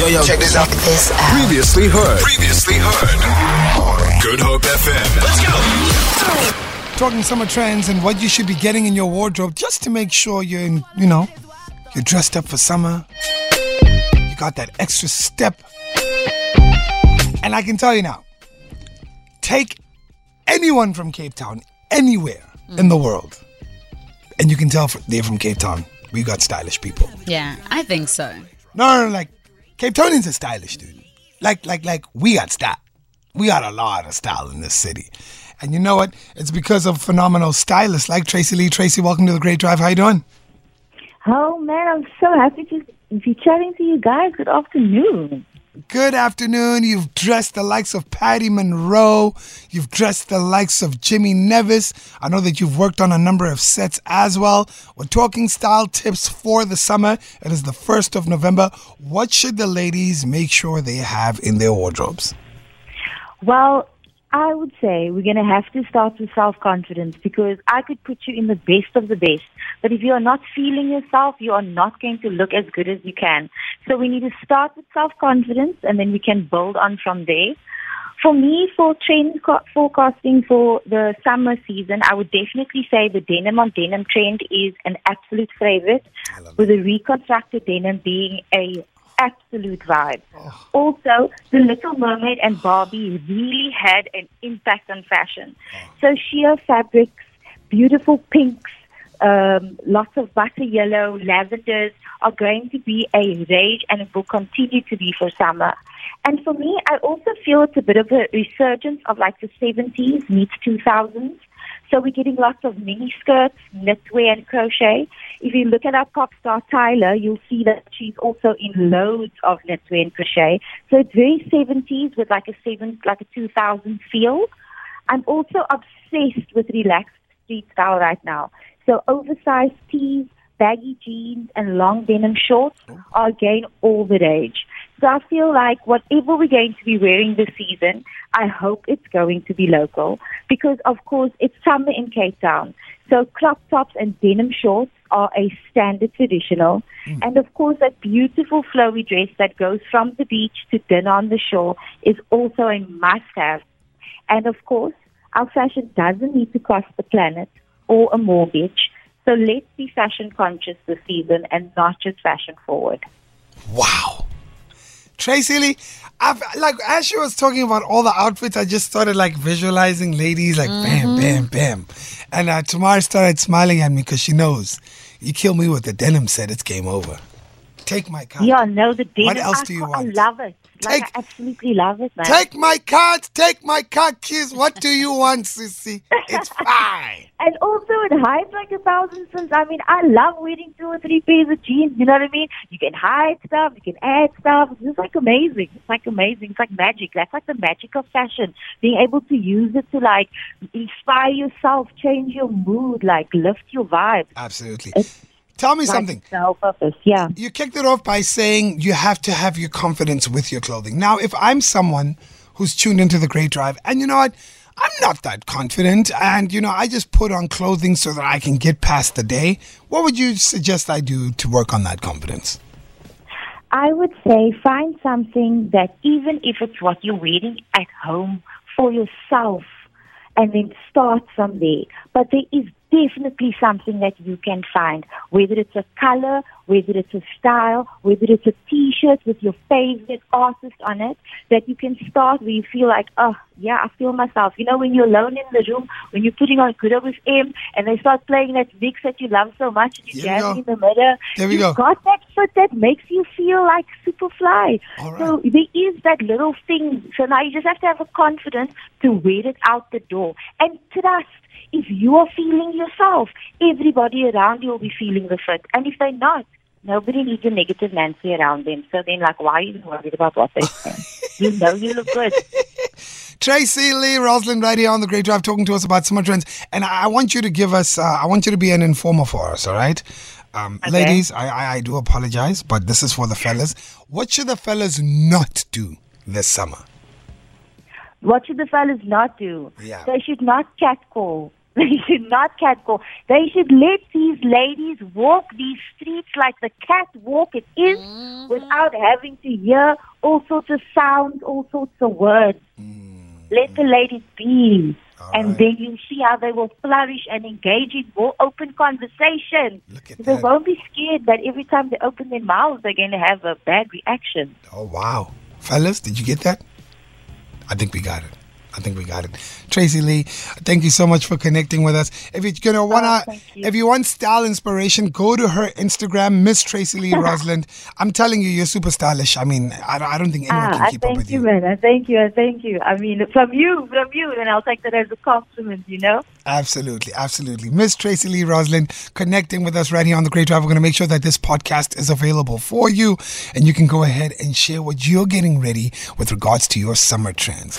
Yo, yo, check this out. This out. Previously heard. Previously heard. Good Hope FM. Let's go. talking summer trends and what you should be getting in your wardrobe just to make sure you're in, you know, you're dressed up for summer. You got that extra step. And I can tell you now, take anyone from Cape Town, anywhere mm. in the world, and you can tell they're from Cape Town. We got stylish people. Yeah, I think so. No, no, no, like Cape Townians are stylish, dude. Like, like, like we got style. We got a lot of style in this city. And you know what? It's because of phenomenal stylists like Tracy Lee. Tracy, welcome to the Great Drive. How you doing? Oh man, I'm so happy to be chatting to you guys. Good afternoon. Good afternoon. You've dressed the likes of Patty Monroe. You've dressed the likes of Jimmy Nevis. I know that you've worked on a number of sets as well. We're talking style tips for the summer. It is the 1st of November. What should the ladies make sure they have in their wardrobes? Well, I would say we're going to have to start with self-confidence because I could put you in the best of the best. But if you are not feeling yourself, you are not going to look as good as you can. So we need to start with self-confidence and then we can build on from there. For me, for trend forecasting for the summer season, I would definitely say the denim on denim trend is an absolute favorite, with the reconstructed denim being a absolute vibe. Also, The Little Mermaid and Barbie really had an impact on fashion. So sheer fabrics, beautiful pinks, um, lots of butter yellow, lavenders are going to be a rage and it will continue to be for summer. And for me, I also feel it's a bit of a resurgence of like the 70s meets 2000s. So we're getting lots of mini skirts, knitwear and crochet. If you look at our pop star Tyla, you'll see that she's also in loads of knitwear and crochet. So it's very 70s with like a seven, like a 2000 feel. I'm also obsessed with relaxed street style right now. So oversized tees, baggy jeans, and long denim shorts oh. are again all the rage. So I feel like whatever we're going to be wearing this season, I hope it's going to be local because, of course, it's summer in Cape Town. So crop tops and denim shorts are a standard traditional. Hmm. And of course, that beautiful flowy dress that goes from the beach to dinner on the shore is also a must have. And of course, our fashion doesn't need to cost the planet or a mortgage. So let's be fashion conscious this season and not just fashion forward. Wow. Tracy Lee, I've, like as she was talking about all the outfits, I just started like visualizing ladies like bam, bam, bam. And uh, Tamara started smiling at me because she knows you kill me with the denim set, it's game over. Take my card. Yeah, no, the denim. What else I, do you want? I love it. Like, Take- I absolutely love it, man. Take my card, take my card, kids. What do you want, sissy? It's fine. And also, it hides like a thousand suns. I mean, I love wearing two or three pairs of jeans. You know what I mean? You can hide stuff, you can add stuff. It's like amazing. It's like amazing. It's like magic. That's like the magic of fashion. Being able to use it to like inspire yourself, change your mood, like lift your vibe. Absolutely. It's Tell me something. No purpose. Yeah. You kicked it off by saying you have to have your confidence with your clothing. Now, if I'm someone who's tuned into the Great Drive, and you know what? I'm not that confident, and you know, I just put on clothing so that I can get past the day. What would you suggest I do to work on that confidence? I would say find something that even if it's what you're wearing at home for yourself and then start from there. But there is definitely something that you can find, whether it's a color, whether it's a style, whether it's a t-shirt with your favorite artist on it, that you can start where you feel like, oh, yeah, I feel myself. You know, when you're alone in the room, when you're putting on Good Hope FM and they start playing that mix that you love so much and you we in the middle, There we you've go. got that fit that makes you feel like super fly. Right. So there is that little thing. So now you just have to have a confidence to wear it out the door and trust. If you are feeling yourself, everybody around you will be feeling the fit. And if they're not, nobody needs a negative Nancy around them. So then, like, why are you worried about what they say? you know you look good. Tracy Lee Rosslind right here on the Great Drive talking to us about summer trends. And I want you to give us, uh, I want you to be an informer for us, all right? Um, Okay. Ladies, I, I, I do apologize, but this is for the fellas. What should the fellas not do this summer? What should the fellas not do? Yeah. They should not catcall. They should not catcall. They should let these ladies walk these streets like the catwalk it is without having to hear all sorts of sounds, all sorts of words. Let the ladies be. and right. then you'll see how they will flourish and engage in more open conversation. Look at They that. won't be scared that every time they open their mouths, they're going to have a bad reaction. Oh, wow. Fellas, did you get that? I think we got it. I think we got it. Tracy Lee, thank you so much for connecting with us. If you're gonna wanna, thank you. if you want style inspiration, go to her Instagram, Miss Tracy Lee Rosslind. I'm telling you, you're super stylish. I mean, I, don't- I don't think anyone Ah, can I keep up with you, you. man. I thank you. I thank you. I mean, from you, from you, and I'll take that as a compliment, you know? Absolutely, absolutely. Miss Tracy Lee Rosslind connecting with us right here on the Great Drive. We're going to make sure that this podcast is available for you and you can go ahead and share what you're getting ready with regards to your summer trends.